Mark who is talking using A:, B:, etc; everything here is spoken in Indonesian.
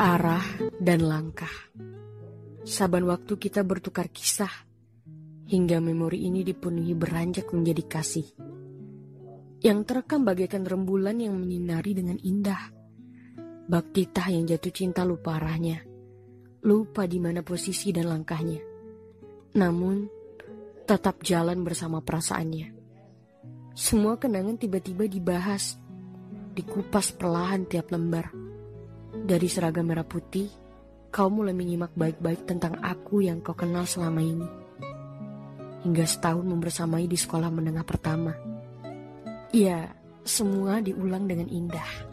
A: arah dan langkah. Saban waktu kita bertukar kisah, hingga memori ini dipenuhi beranjak menjadi kasih. Yang terekam bagaikan rembulan yang menyinari dengan indah. Bak titah yang jatuh cinta lupa arahnya, lupa di mana posisi dan langkahnya. Namun, tetap jalan bersama perasaannya. Semua kenangan tiba-tiba dibahas, dikupas perlahan tiap lembar dari seragam merah putih, kau mulai menyimak baik-baik tentang aku yang kau kenal selama ini. Hingga setahun membersamai di sekolah menengah pertama. Ya, semua diulang dengan indah.